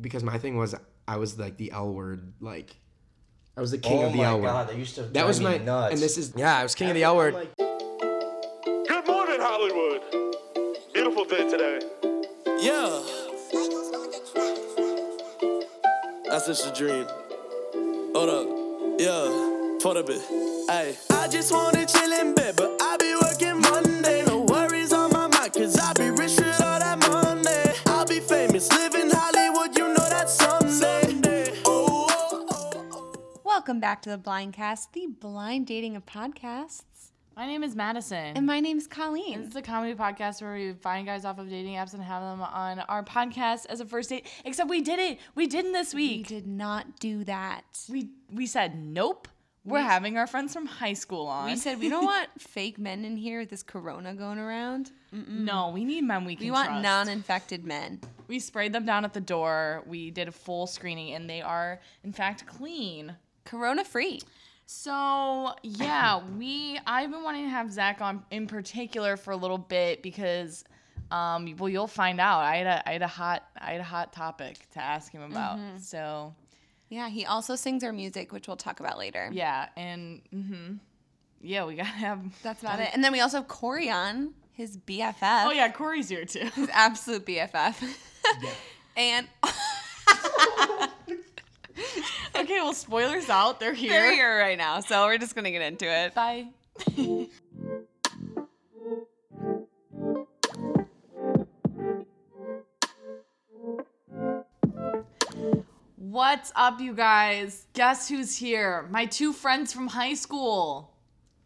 because my thing was I was like the L word, like I was the king oh of the L word. god, that used to That was me my nuts. and this is yeah, I was king of the L word. Good morning, Hollywood. Beautiful day today. Yeah. That's just a dream. Hold up. Yeah. For the bit. Hey. I just wanna chill in bed, Welcome back to the Blindcast, the blind dating of podcasts. My name is Madison. And my name's this Colleen. This is a comedy podcast where we find guys off of dating apps and have them on our podcast as a first date. Except we did it. We didn't this week. We did not do that. We we said nope. We're having our friends from high school on. We said we don't want fake men in here with this corona going around. no. We need men we can We want trust. non-infected men. We sprayed them down at the door. We did a full screening, and they are in fact clean. Corona free. So yeah, we I've been wanting to have Zach on in particular for a little bit because um well you'll find out. I had a I had a hot I had a hot topic to ask him about. Mm-hmm. So Yeah, he also sings our music, which we'll talk about later. yeah, and hmm yeah, we gotta have That's about it. And then we also have Corey on, his BFF. Oh yeah, Corey's here too. His absolute BFF. and okay, well spoilers out. They're here. they're here right now, so we're just gonna get into it. Bye. What's up, you guys? Guess who's here? My two friends from high school.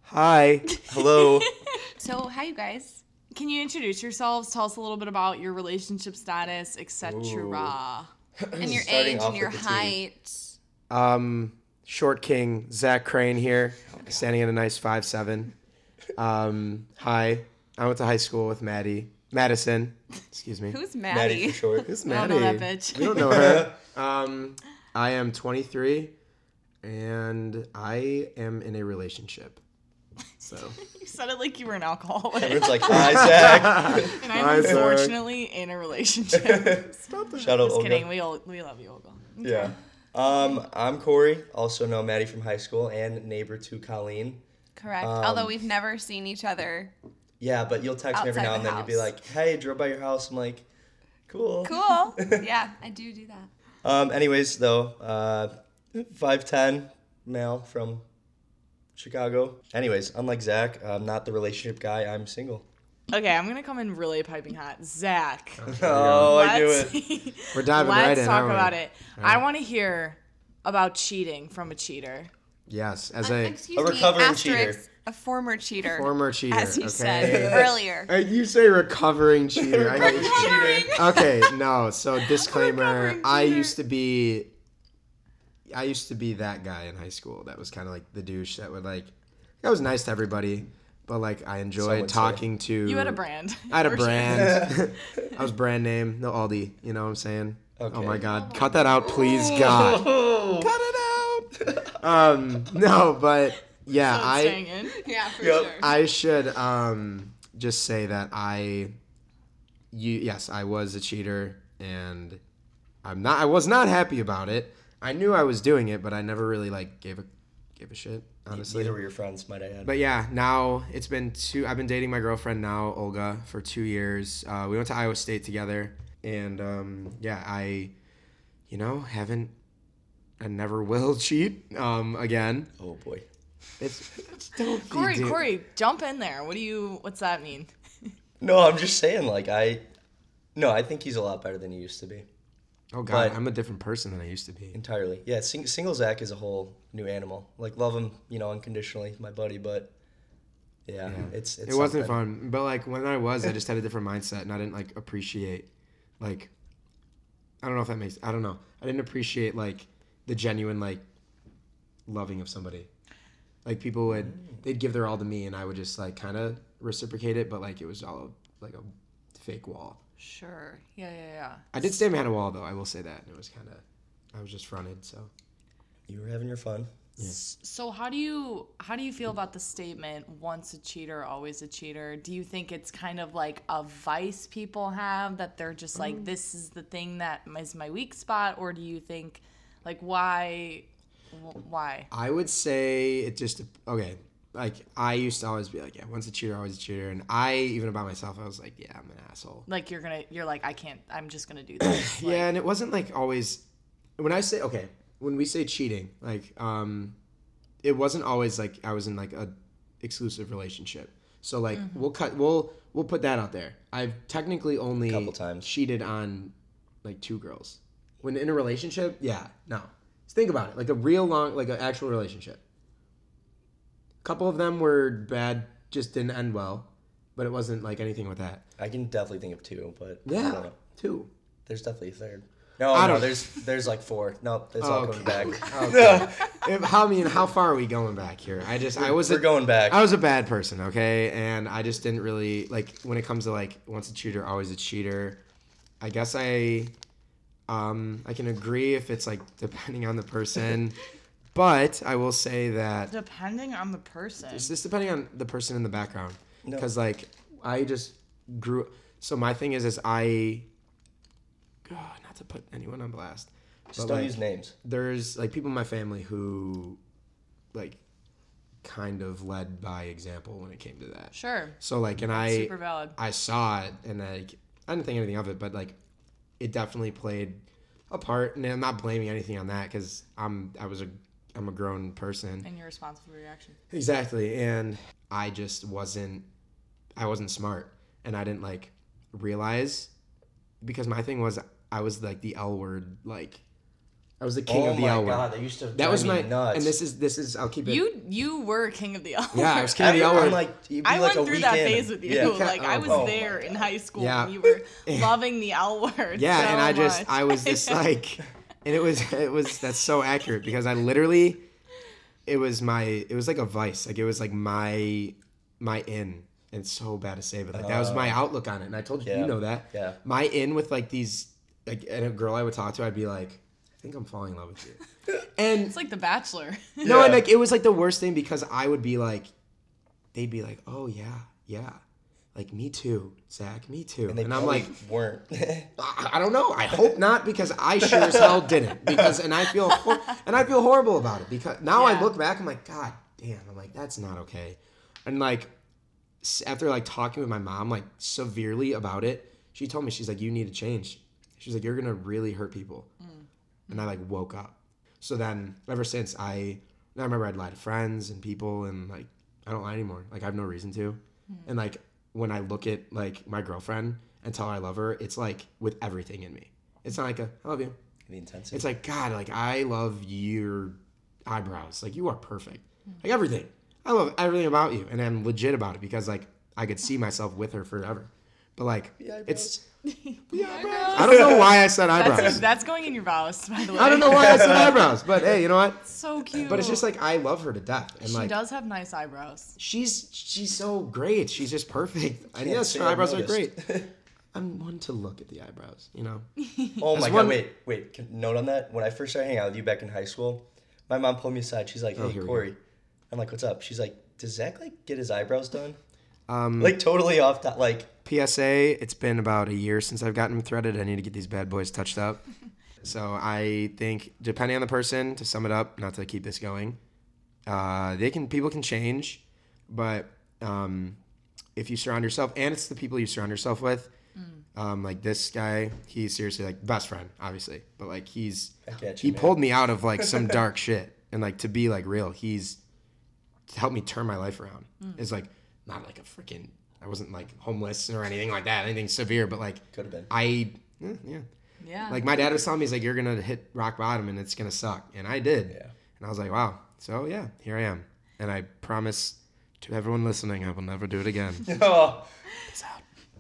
Hi. Hello. So, hi, you guys. Can you introduce yourselves? Tell us a little bit about your relationship status, etc. And your age and your with the tea. height. Um, short king Zach Crean here, standing at a nice five seven. Um, hi. I went to high school with Maddie Madison. Excuse me. Who's Maddie Maddie? for short. Who's I don't know that bitch. We don't know her. um, I am 23, and I am in a relationship. So You said it like you were an alcoholic. Everyone's like, hi, Zach. and I'm Hi, Zach. unfortunately in a relationship. Stop the Shout out Just Olga. kidding. We all we love you, Olga. Yeah. Um, I'm Corey, also know Maddie from high school and neighbor to Colleen. Correct. Um, Although we've never seen each other. Yeah, but you'll text me every Outside now the and then. You'll be like, hey, drove by your house. I'm like, cool. Cool. yeah, I do do that. Um, anyways, though, uh, 5'10, male from Chicago. Anyways, unlike Zach, I'm not the relationship guy. I'm single. Okay, I'm gonna come in really piping hot. Zach. Oh, I knew let's- it. we're diving Let's right in. talk aren't we? about it. I want to hear about cheating from a cheater. Yes, as a Excuse a recovering asterisk, cheater. A former cheater. former cheater. As you okay? said earlier. Uh, you say recovering cheater. I know- Cheater. okay, no. So disclaimer: I used to be, I used to be that guy in high school. That was kind of like the douche that would like, I was nice to everybody, but like I enjoyed would say. talking to. You had a brand. I had a brand. I was brand name, no Aldi. You know what I'm saying? Oh my God! Cut that out, please, God. Cut it out. um, no, but yeah, So I. staying in. Yeah, for Yep. sure. I should um just say that I you yes, I was a cheater and I'm not I was not happy about it. I knew I was doing it, but I never really like gave a gave a shit, honestly. Neither were your friends, might I add. But yeah, now it's been two I've been dating my girlfriend now, Olga, for 2 years. Uh, we went to Iowa State together and um yeah, I you know, haven't I never will cheat um again. oh boy. It's, it's don't be Corey, do- Corey, jump in there. What do you? What's that mean? No, I'm just saying, like, I. No, I think he's a lot better than he used to be. Oh god, But- I'm a different person than I used to be. Entirely. Yeah, sing- single Zach is a whole new animal. Like, love him, you know, unconditionally, my buddy, but. Yeah, Yeah. it's, it's it wasn't something. fun, but like when I was, I just had a different mindset, and I didn't like appreciate, like, I don't know if that makes. I don't know. I didn't appreciate like the genuine like loving of somebody. Like people would, mm. they'd give their all to me, and I would just like kind of reciprocate it, but like it was all like a fake wall. Sure. Yeah, yeah, yeah. I did stay behind a wall though. I will say that it was kind of, I was just fronted. So You were having your fun. Yeah. So how do you how do you feel about the statement once a cheater always a cheater? Do you think it's kind of like a vice people have that they're just like mm. this is the thing that is my weak spot or do you think like why why? I would say it just okay. Like I used to always be like, yeah, once a cheater, always a cheater, and I even about myself, I was like, yeah, I'm an asshole. Like you're going to you're like I can't I'm just going to do this. Like, yeah, and it wasn't like always. When I say okay, when we say cheating, like um, it wasn't always like I was in like a exclusive relationship. So like we'll cut we'll we'll put that out there. I've technically only Couple times. cheated on like two girls. When in a relationship, yeah, no. Just think about it, like a real long, like an actual relationship. Couple of them were bad, just didn't end well, but it wasn't like anything with that. I can definitely think of two, but I Yeah, don't know. two. There's definitely a third. No, I no, don't- there's there's like four. No, it's all coming back. Okay. If- how I mean, how far are we going back here? I just I was We're a, going back. I was a bad person, okay, and I just didn't really like when it comes to like once a cheater, always a cheater. I guess I, um, I can agree if it's like depending on the person, but I will say that depending on the person. it's just depending on the person in the background, No. because like I just grew. So my thing is, is I, God, not to put anyone on blast, Just don't like, use names. there's like people in my family who like kind of led by example when it came to that. Sure. So like and I Super valid. I saw it and like I didn't think anything of it, but like it definitely played a part and I'm not blaming anything on that cuz I'm I was a I'm a grown person. And you're responsible for your actions. Exactly. And I just wasn't I wasn't smart and I didn't like realize because my thing was I was like the L word like I was the king oh of the oh my L word. god, that used to That was my nuts. and this is this is I'll keep it. You you were king of the L. yeah, I was king I of the L I'm word. like, you'd I like went through week that phase with you. Yeah. Like I oh was Oh there in high school Yeah. when you were loving the L word. yeah, and so I just much. I was just like, and it was it was that's so accurate because I literally, it was my it was like a vice like it was like my my in. And it's so bad to say, but like that was my uh, outlook on it, and I told you, you know that. Yeah. My in with like these, like, and a girl I would talk to, I'd be like, I think I'm falling in love with you, and it's like The Bachelor. No, Yeah. and like it was like the worst thing because I would be like, they'd be like, "Oh yeah, yeah, like me too, Zach, me too," and, They I'm like, weren't. I, I don't know. I hope not because I sure as hell didn't because and I feel hor- and I feel horrible about it because now I look back, I'm like, God damn, I'm like that's not okay, and like after like talking with my mom like severely about it, she told me she's like, you need to change. She's like, you're gonna really hurt people, mm. and I like woke up. So then ever since I, I remember I'd lie to friends and people and like I don't lie anymore. Like I have no reason to, mm. and like when I look at like my girlfriend and tell her I love her, it's like with everything in me. It's not like a I love you. the intensity. It's like God, like I love your eyebrows. Like you are perfect. Like everything. I love everything about you, and I'm legit about it because like I could see myself with her forever. But like it's I don't know why I said eyebrows. that's going in your vows, by the way. I don't know why I said eyebrows, but hey, you know what? So cute. But it's just like I love her to death, and she like does have nice eyebrows. she's she's so great. She's just perfect. And yes, her I've eyebrows are great. I'm one to look at the eyebrows, you know. Oh my That's god! Wait, wait. Can, note on that. When I first started hanging out with you back in high school, my mom pulled me aside. She's like, "Hey, Oh, Corey." I'm like, "What's up?" She's like, "Does Zach like get his eyebrows done?" Um, Like totally off that. Like, PSA, it's been about a year since I've gotten them threaded. I need to get these bad boys touched up. So I think, depending on the person, to sum it up, not to keep this going, uh, they can people can change, but um, if you surround yourself, and it's the people you surround yourself with, um, like this guy, he's seriously like best friend, obviously, but like he's Back at he man. pulled me out of like some dark shit, and like to be like real, he's helped me turn my life around. It's like not like a freaking. I wasn't like homeless or anything like that, anything severe, but like Could have been. I, eh, yeah, Yeah. like my dad was telling me, he's like, you're gonna hit rock bottom and it's gonna suck, and I did. Yeah. And I was like, wow. So yeah, here I am, and I promise to everyone listening, I will never do it again. oh,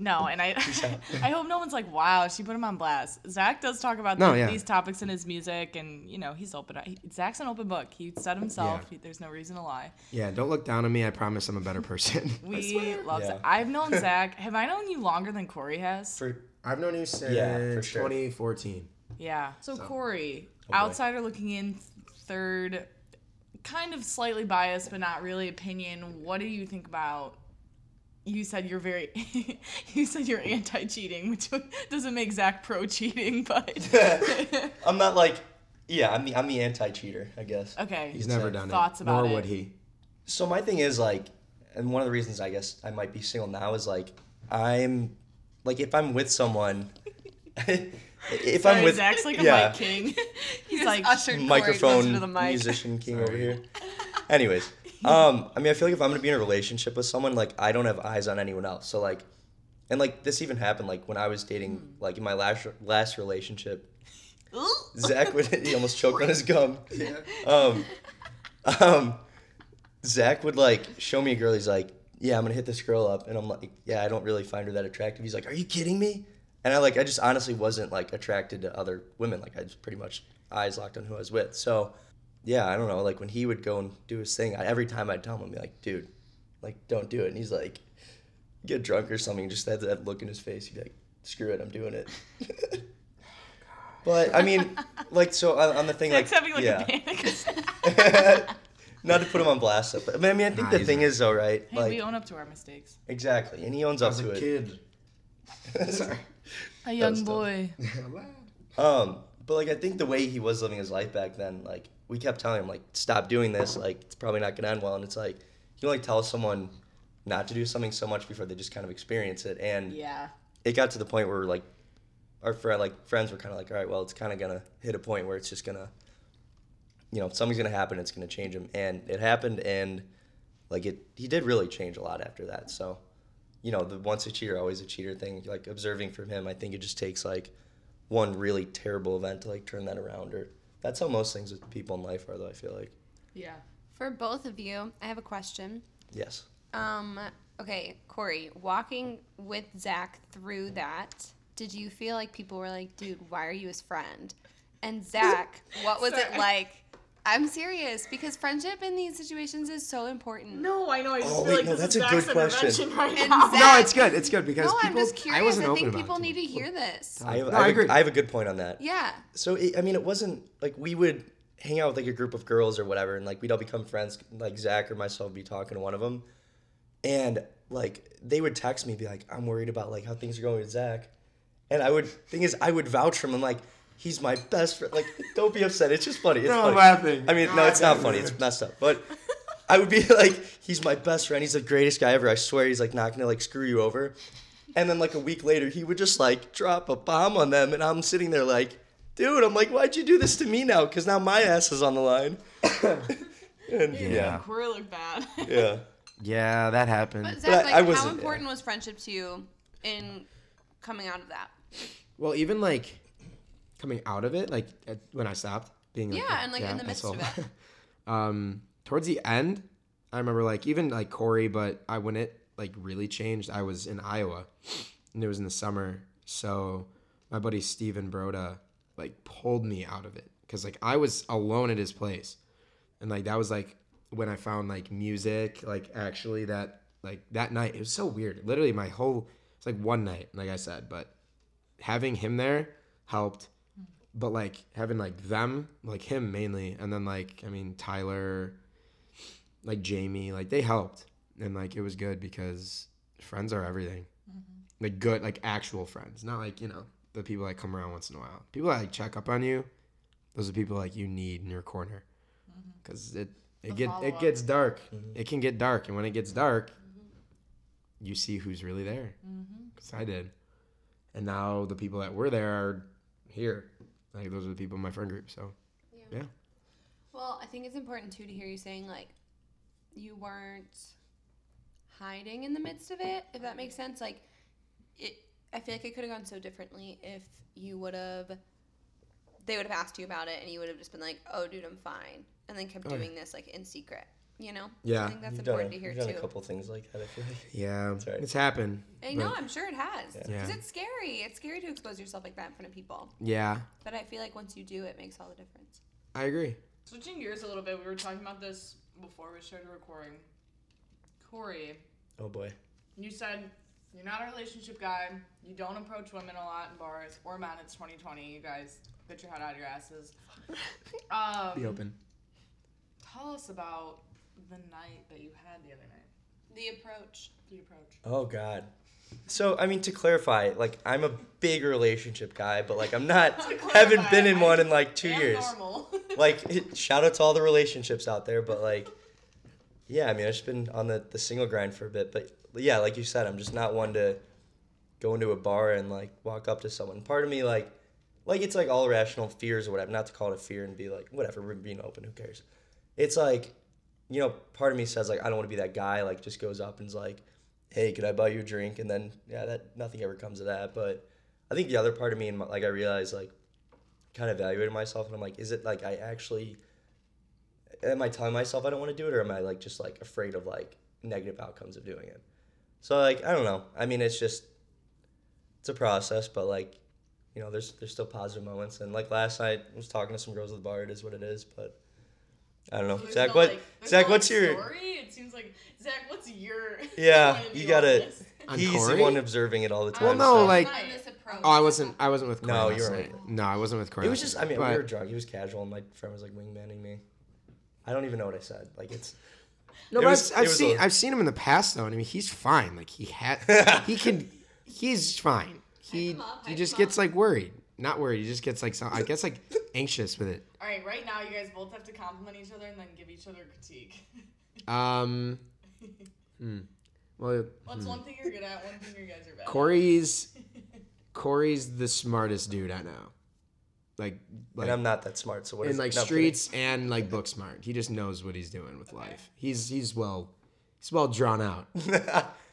No, and I I hope no one's like, wow, she put him on blast. Zach does talk about No, the- yeah. these topics in his music, and you know he's open. He, Zach's an open book. He said himself. Yeah. He, there's no reason to lie. yeah, don't look down on me. I promise I'm a better person. We love Yeah. Zach. I've known Zach. Have I known you longer than Corey has? for I've known you since Yeah, sure. 2014. yeah. So, Corey, Oh, outsider looking in, third kind of slightly biased, but not really opinion. What do you think about? You said you're very. you said you're anti-cheating, which doesn't make Zach pro cheating, but I'm not like, yeah, I'm the I'm the anti-cheater, I guess. okay. He's never Exactly. done Thoughts it. about Nor it? would he. So my thing is like, and one of the reasons I guess I might be single now is like, I'm, like if I'm with someone, if Sorry, I'm with Zach's like a mic king. He's Just like ushered microphone to the mic. musician king over here. Anyways, um, I mean, I feel like if I'm gonna be in a relationship with someone, like I don't have eyes on anyone else. So like, and like this even happened like when I was dating, like in my last last relationship, Zach would he almost choked on his gum. Um, um, Zach would like show me a girl. He's like, "Yeah, I'm gonna hit this girl up," and I'm like, "Yeah, I don't really find her that attractive." He's like, "Are you kidding me?" And I like, I just honestly wasn't like attracted to other women. Like I just pretty much eyes locked on who I was with. So, yeah, I don't know. Like when he would go and do his thing, I, every time I'd tell him, I'd be like, "Dude, like don't do it." And he's like, get drunk or something, just had that look in his face. He'd be like, "Screw it, I'm doing it." but I mean, like so on, on the thing, like having like yeah. a panic. Not to put him on blast, but I mean, I, mean, I think Nah, the thing not. is though, right? Hey, like we own up to our mistakes. exactly, and he owns up As to a it. kid. Sorry. A young boy. Um, but like I think the way he was living his life back then, like we kept telling him like stop doing this, like it's probably not gonna end well, and it's like you like tell someone not to do something so much before they just kind of experience it, and Yeah. it got to the point where like our friend like friends were kind of like all right well it's kind of gonna hit a point where it's just gonna you know something's gonna happen it's gonna change him. And it happened and like it he did really change a lot after that. So you know the once a cheater always a cheater thing like observing from him i think it just takes like one really terrible event to like turn that around or that's how most things with people in life are though i feel like Yeah. For both of you, I have a question. yes Um, okay, Corey, walking with Zach through that, did you feel like people were like, dude, why are you his friend? And Zach, what was it like? I'm serious because friendship in these situations is so important. No, I know. I just Oh, feel wait, like no, this that's is a good Zach's question. Right And. Zach- No, it's good. It's good because No, people. I'm just curious. I wasn't I think about people need to hear this. I have, No, I, I have agree. A, I have a good point on that Yeah. So it, I mean, it wasn't like we would hang out with like a group of girls or whatever, and like we'd all become friends. Like Zach or myself would be talking to one of them, and like they would text me, be like, "I'm worried about like how things are going with Zach," and I would thing is I would vouch for him. I'm like, he's my best friend. Like, don't be upset. It's just funny. It's No, funny. I'm laughing. I mean, no, it's not funny. It's messed up, but. I would be like, he's my best friend. He's the greatest guy ever. I swear, he's like not gonna like screw you over. And then like a week later, he would just like drop a bomb on them, and I'm sitting there like, dude, I'm like, why'd you do this to me now? Because now my ass is on the line. and yeah, Corey looked bad. yeah. Yeah, that happened. But But Zach, I- like, I how wasn't- important was friendship to you in coming out of that? Well, even like coming out of it, like at, when I stopped being like, Yeah, and, like, in the midst of asshole. um, towards the end, I remember like even like Corey, but I when it like really changed, I was in Iowa, and it was in the summer. So my buddy Steven Broda like pulled me out of it because like I was alone at his place, and like that was like when I found like music, like actually that like that night it was so weird. Literally my whole it's like one night, like I said, but having him there helped but like having like them like him mainly and then like i mean tyler like jamie like they helped and like it was good because friends are everything. Mm-hmm. Like good like actual friends not like you know the people that come around once in a while. People that like check up on you those are people like you need in your corner. Mm-hmm. Because it it The get it follow-up. gets dark. Mm-hmm. It can get dark and when it gets dark you see who's really there. Because i did. And now the people that were there are here. Like those are the people in my friend group. So yeah, Well, I think it's important too to hear you saying like you weren't hiding in the midst of it, if that makes sense. Like it I feel like it could have gone so differently if you would have they would have asked you about it and you would have just been like, "Oh, dude, I'm fine." And then kept Oh, yeah. doing this like in secret, you know? Yeah. I think that's You've done, a, important to hear you've done a couple things like that. I feel like. yeah, That's right. it's happened. I know, I'm sure it has. Because Yeah. it's scary. It's scary to expose yourself like that in front of people. Yeah, But I feel like once you do, it makes all the difference. I agree. Switching gears a little bit, we were talking about this before we started recording. Corey, Oh boy. you said you're not a relationship guy. You don't approach women a lot in bars or men. It's 2020. You guys get your head out of your asses. Um, Be open. Tell us about the night that you had the other night. The approach. The approach. Oh God. So I mean, to clarify, like I'm a big relationship guy, but like I'm not, haven't been in one in like two years. normal. Like, it- shout out to all the relationships out there, but like, yeah, I mean, I've just been on the the single grind for a bit, but yeah, like you said, I'm just not one to go into a bar and like walk up to someone. Part of me like, like it's like all irrational fears or whatever. Not to call it a fear and be like, whatever, we're being open. Who cares? It's like, you know, part of me says like, I don't want to be that guy. Like, just goes up and's like, hey, could I buy you a drink? And then yeah, that nothing ever comes of that. But I think the other part of me and my- like I realized like, kind of evaluated myself and I'm like, is it like I actually am I telling myself I don't want to do it or am I like just like afraid of like negative outcomes of doing it? So like I don't know. I mean it's just it's a process, but like you know, there's there's still positive moments and like last night I was talking to some girls at the bar, it is what it is, but I don't know. There's Zach, no, what like- Zach, no, what's like, your story? It seems like Zach, what's your Yeah, you gotta- on this? On On he's the one observing it all the time. Well, no, so- like- On this approach. Oh, I wasn't. I wasn't with Corey. No, last you're night. No, I wasn't with Corey. it was just I mean, but- we were drunk. He was casual and my friend was like wingmanning me. I don't even know what I said. Like it's No, It but was- I've, I've seen a- I've seen him in the past though, and I mean he's fine. Like he had he can he's fine. He up, he just gets like worried. Not worried. He just gets like some, I guess like anxious with it. All right, right now you guys both have to compliment each other and then give each other critique. Um. Hmm. Well, What's one thing you're good at? One thing you guys are bad. at? Corey's Corey's the smartest dude I know. Like like and I'm not that smart. So what in is like no, I'm streets and like book smart. He just knows what he's doing with life. He's he's well he's well drawn out. kidding.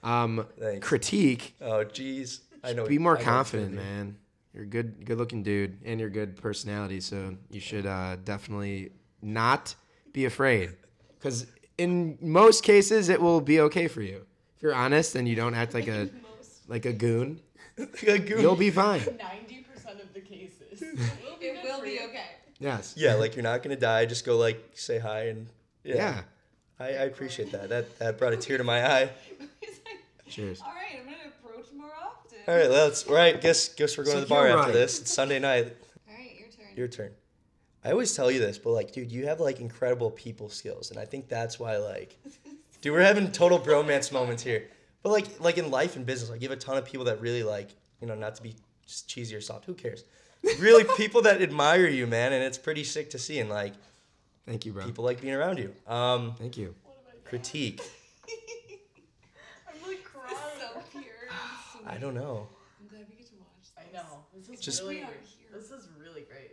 Um, Thanks. critique. oh jeez. I know. Be more I confident, gonna be. man. You're a good, good looking dude, and you're good personality. So you should uh, definitely not be afraid, because in most cases it will be okay for you. If you're honest and you don't act like a like a goon, a goon you'll be fine. Ninety percent of the cases. It will be, It will be okay. Yes. Yeah, like you're not gonna die. Just go like say hi and yeah. Yeah. I, I appreciate that. That that brought a tear to my eye. Cheers. all right, I'm gonna approach more often. All right, let's. All right, guess guess we're going So to the bar you're after this. It's Sunday night. All right, your turn. Your turn. I always tell you this, but like, dude, you have like incredible people skills, and I think that's why like, dude, we're having total bromance moments here. But like, like in life and business, like you have a ton of people that really like, you know, not to be just cheesy or soft. Who cares? Really, people that admire you, man, and it's pretty sick to see. And like, Thank you, bro. people like being around you. Um, Thank you. critique. I'm like crying. so pure. and I don't know. I'm glad we get to watch this. I know. This is Just- really. We are here. This is really great.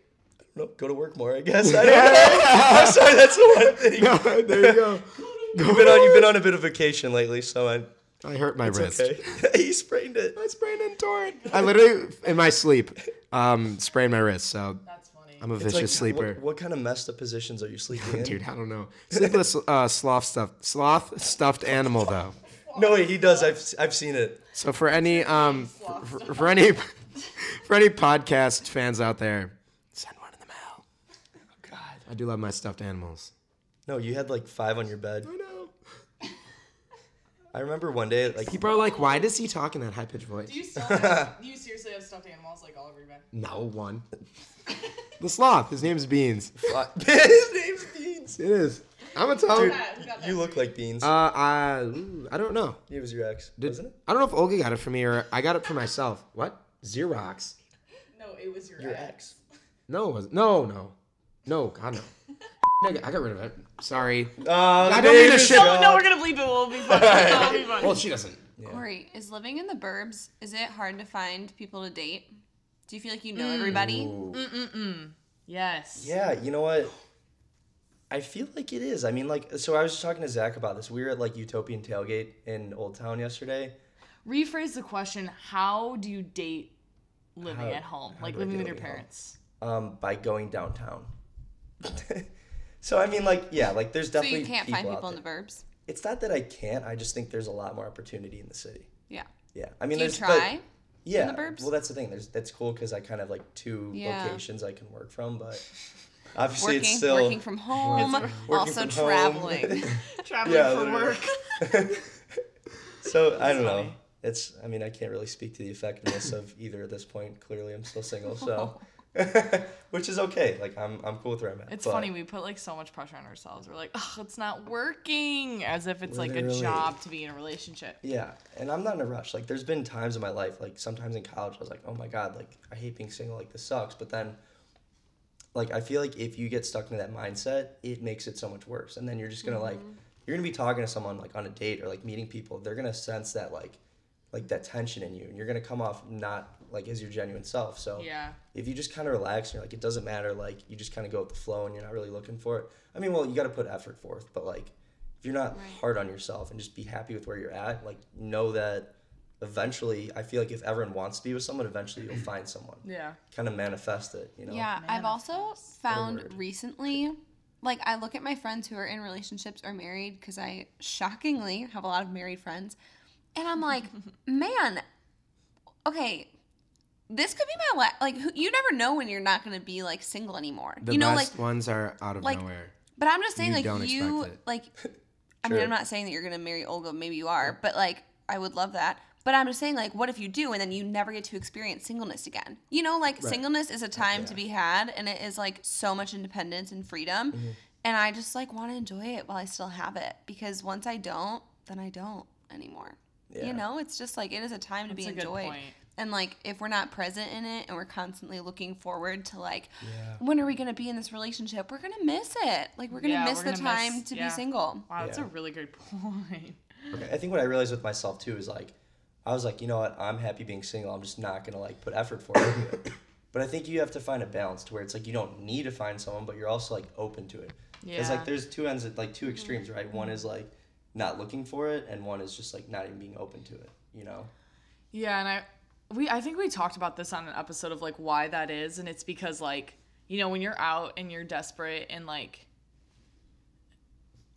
No, go to work more, I guess. I don't know. I'm sorry, that's the one thing. there you go. You've been on you've been on a bit of vacation lately, so I, I hurt my it's wrist. okay. he sprained it. I sprained and tore it. I literally, in my sleep, um, sprained my wrist. So That's funny. I'm a It's vicious like, sleeper. What, what kind of messed up positions are you sleeping in? Dude, I don't know. Sleepless uh, sloth stuffed sloth stuffed animal though. No, wait, he does. I've I've seen it. So for any um for, for, for any for any podcast fans out there, send one in the mail. Oh God. I do love my stuffed animals. No, you had like five on your bed. I know. I remember one day, like People are like, why does he talk in that high pitched voice? Do you still have, do you seriously have stuffed animals like all over your bed? No one. the sloth. His name's Beans. his name's Beans. It is. I'm gonna tell Dude, him. Who got that you look like Beans. Uh, I ooh, I don't know. it was your ex, Did, wasn't it? I don't know if Olga got it for me or I got it for myself. What? Xerox? No, it was your, Your ex. ex. No, it wasn't. No, no, no. God no. I got- I got rid of it. Sorry. Uh, I don't mean to shit- No, no, we're gonna bleep it. We'll be fine. It'll be fine. Well, she doesn't. Corey, is living in the burbs, is it hard to find people to date? Do you feel like you know everybody? yes. Yeah, you know what? I feel like it is. I mean, like, so I was just talking to Zach about this. We were at like Utopian Tailgate in Old Town yesterday. Rephrase the question: How do you date living How- at home, like living with your living at home? parents? um, by going downtown. so I mean, like, yeah, like there's So definitely you can't find people in the there. burbs? It's not that I can't. I just think there's a lot more opportunity in the city. Yeah. Yeah, I mean, Do you there's but- try? yeah. the burbs? Well, that's the thing. There's that's cool because I kind of like two Yeah. locations I can work from, but obviously Working, it's still working from home, working also from home. traveling. Traveling Yeah, for literally. work. so I don't know. It's I mean I can't really speak to the effectiveness of either at this point. Clearly, I'm still single, so which is okay. Like I'm I'm cool with where I'm at. It's but- funny we put like so much pressure on ourselves. We're like, oh, it's not working, as if it's like a job to be in a relationship. Yeah, and I'm not in a rush. Like, there's been times in my life, like sometimes in college, I was like, oh my god, like I hate being single. Like this sucks. But then, like I feel like if you get stuck into that mindset, it makes it so much worse. And then you're just gonna like, mm-hmm. you're gonna be talking to someone like on a date or like meeting people. They're gonna sense that like, like that tension in you, and you're gonna come off not like as your genuine self. So Yeah. if you just kind of relax and you're like, it doesn't matter, like you just kind of go with the flow and you're not really looking for it. I mean, well, you got to put effort forth, but like if you're not Right. hard on yourself and just be happy with where you're at, like know that eventually, I feel like if everyone wants to be with someone, eventually you'll find someone. Yeah. Kind of manifest it, you know? Yeah, I've also found recently, like I look at my friends who are in relationships or married because I shockingly have a lot of married friends, and I'm like, man, okay, this could be my la- like. who- You never know when you're not going to be like single anymore. The you know, best like, ones are out of like, nowhere. but I'm just saying, You like don't you, expect it. like, I mean, I'm not saying that you're gonna marry Olga. Maybe you are, but like, I would love that. But I'm just saying, like, what if you do and then you never get to experience singleness again? You know, like singleness is a time to be had, and it is like so much independence and freedom. Mm-hmm. And I just like want to enjoy it while I still have it, because once I don't, then I don't anymore. Yeah. You know, it's just like it is a time to That's be a good enjoyed. point. And like, if we're not present in it, and we're constantly looking forward to like, Yeah. when are we gonna be in this relationship? We're gonna miss it. Like, we're gonna Yeah, miss we're the gonna time miss- to yeah. be single. Wow, that's a really good point. Okay, I think what I realized with myself too is like, I was like, you know what, I'm happy being single. I'm just not gonna like put effort for it. but I think you have to find a balance to where it's like you don't need to find someone, but you're also like open to it. Because Yeah. like there's two ends, like two mm-hmm. extremes, right? One is like not looking for it, and one is just like not even being open to it. You know? Yeah, and I we I think we talked about this on an episode of like why that is, and it's because like you know when you're out and you're desperate and like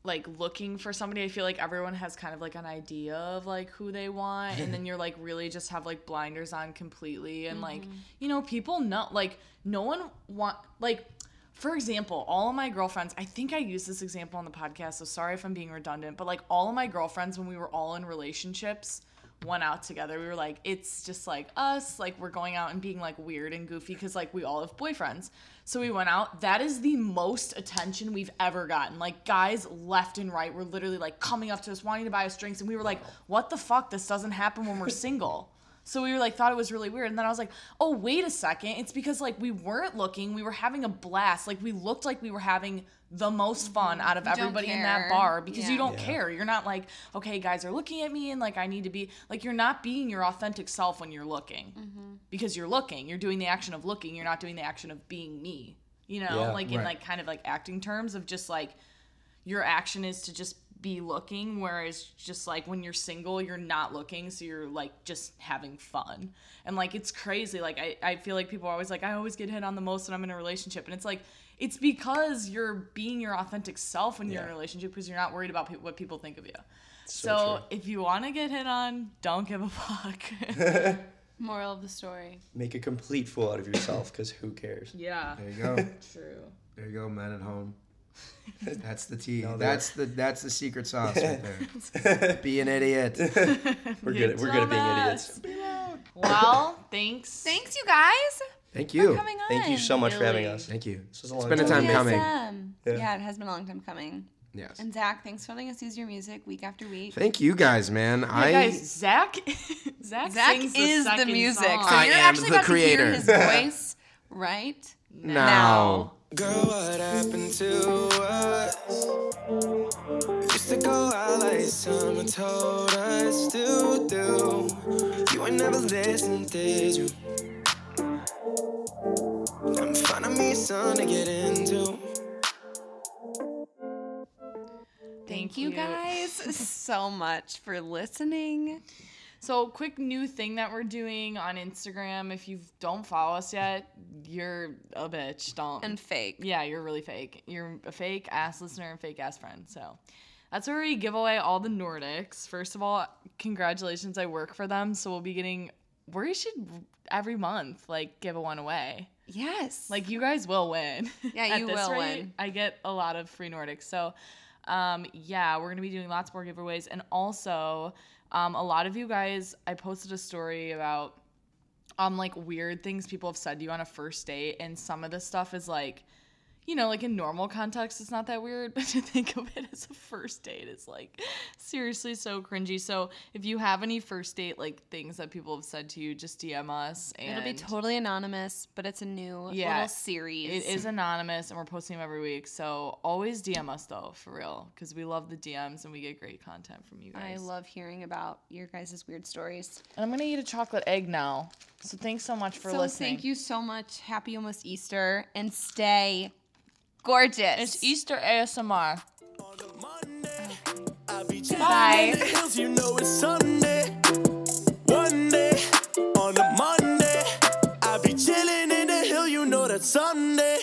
like looking for somebody, I feel like everyone has kind of like an idea of like who they want, and then you're like really just have like blinders on completely, and like mm-hmm. you know people know like no one want like. For example, all of my girlfriends, I think I used this example on the podcast, so sorry if I'm being redundant, but like all of my girlfriends, when we were all in relationships, went out together. We were like, it's just like us, like we're going out and being like weird and goofy because like we all have boyfriends. So we went out. That is the most attention we've ever gotten. Like guys left and right were literally like coming up to us, wanting to buy us drinks, and we were like, what the fuck? This doesn't happen when we're single. So we were like thought it was really weird, and then I was like, "Oh, wait a second! It's because like we weren't looking, we were having a blast. Like we looked like we were having the most mm-hmm. fun out of You everybody in that bar because you don't Yeah. care. You're not like, okay, guys are looking at me and like I need to be like you're not being your authentic self when you're looking mm-hmm. because you're looking. You're doing the action of looking. You're not doing the action of being me. You know, Yeah. like in Right. like kind of like acting terms of just like your action is to just be looking whereas just like when you're single you're not looking so you're like just having fun and like it's crazy like i, I feel like people are always like i always get hit on the most when i'm in a relationship and it's like it's because you're being your authentic self when you're in a relationship because you're not worried about pe- what people think of you So so, if you want to get hit on don't give a fuck Moral of the story. Make a complete fool out of yourself, because who cares? yeah There you go. true There you go, men at home. That's the tea. No, that's the that's the secret sauce right there. Be an idiot. We're good. We're good at being idiots. well thanks Thanks, you guys, Thank for you. coming on. Thank you so much for having us. Thank you. This was a It's long been a time time coming. Um, yeah. Yeah, it has been a long time coming. Yes. And Zach, thanks for letting us use your music week after week. Thank you guys, man. Yeah, I guys, Zach, Zach, Zach sings the is the second music, song. so I you're am actually the about creator. to hear his voice, right? now. Girl, what happened to us? Used to go out like summer told us to do. You ain't never listened, did you? I'm finding me something to get into. Thank you guys so much for listening. So, quick new thing that we're doing on Instagram. If you don't follow us yet, you're a bitch. Don't. And fake. yeah, you're really fake. You're a fake ass listener and fake ass friend. So, that's where we give away all the Nordics. First of all, congratulations. I work for them. So, we'll be getting, we should every month, like, give a one away. Yes. Like you guys will win. Yeah, At you this will rate, win. I get a lot of free Nordics. So, um, yeah, we're gonna be doing lots more giveaways, and also, um, a lot of you guys. I posted a story about on like weird things people have said to you on a first date, and some of the stuff is like, you know, like in normal context, it's not that weird, but to think of it as a first date is like seriously so cringy. So if you have any first date like things that people have said to you, just DM us. And It'll be totally anonymous, but it's a new Yeah, little series. It is anonymous, and we're posting them every week. So always DM us though, for real, because we love the DMs and we get great content from you guys. I love hearing about your guys' weird stories. And I'm gonna eat a chocolate egg now. So thanks so much for so listening. thank you so much. Happy almost Easter, and stay gorgeous. It's Easter ASMR. I be chillin' Bye. in the hills, you know it's Sunday. One day on a Monday, I be chillin' in the hill, you know that Sunday.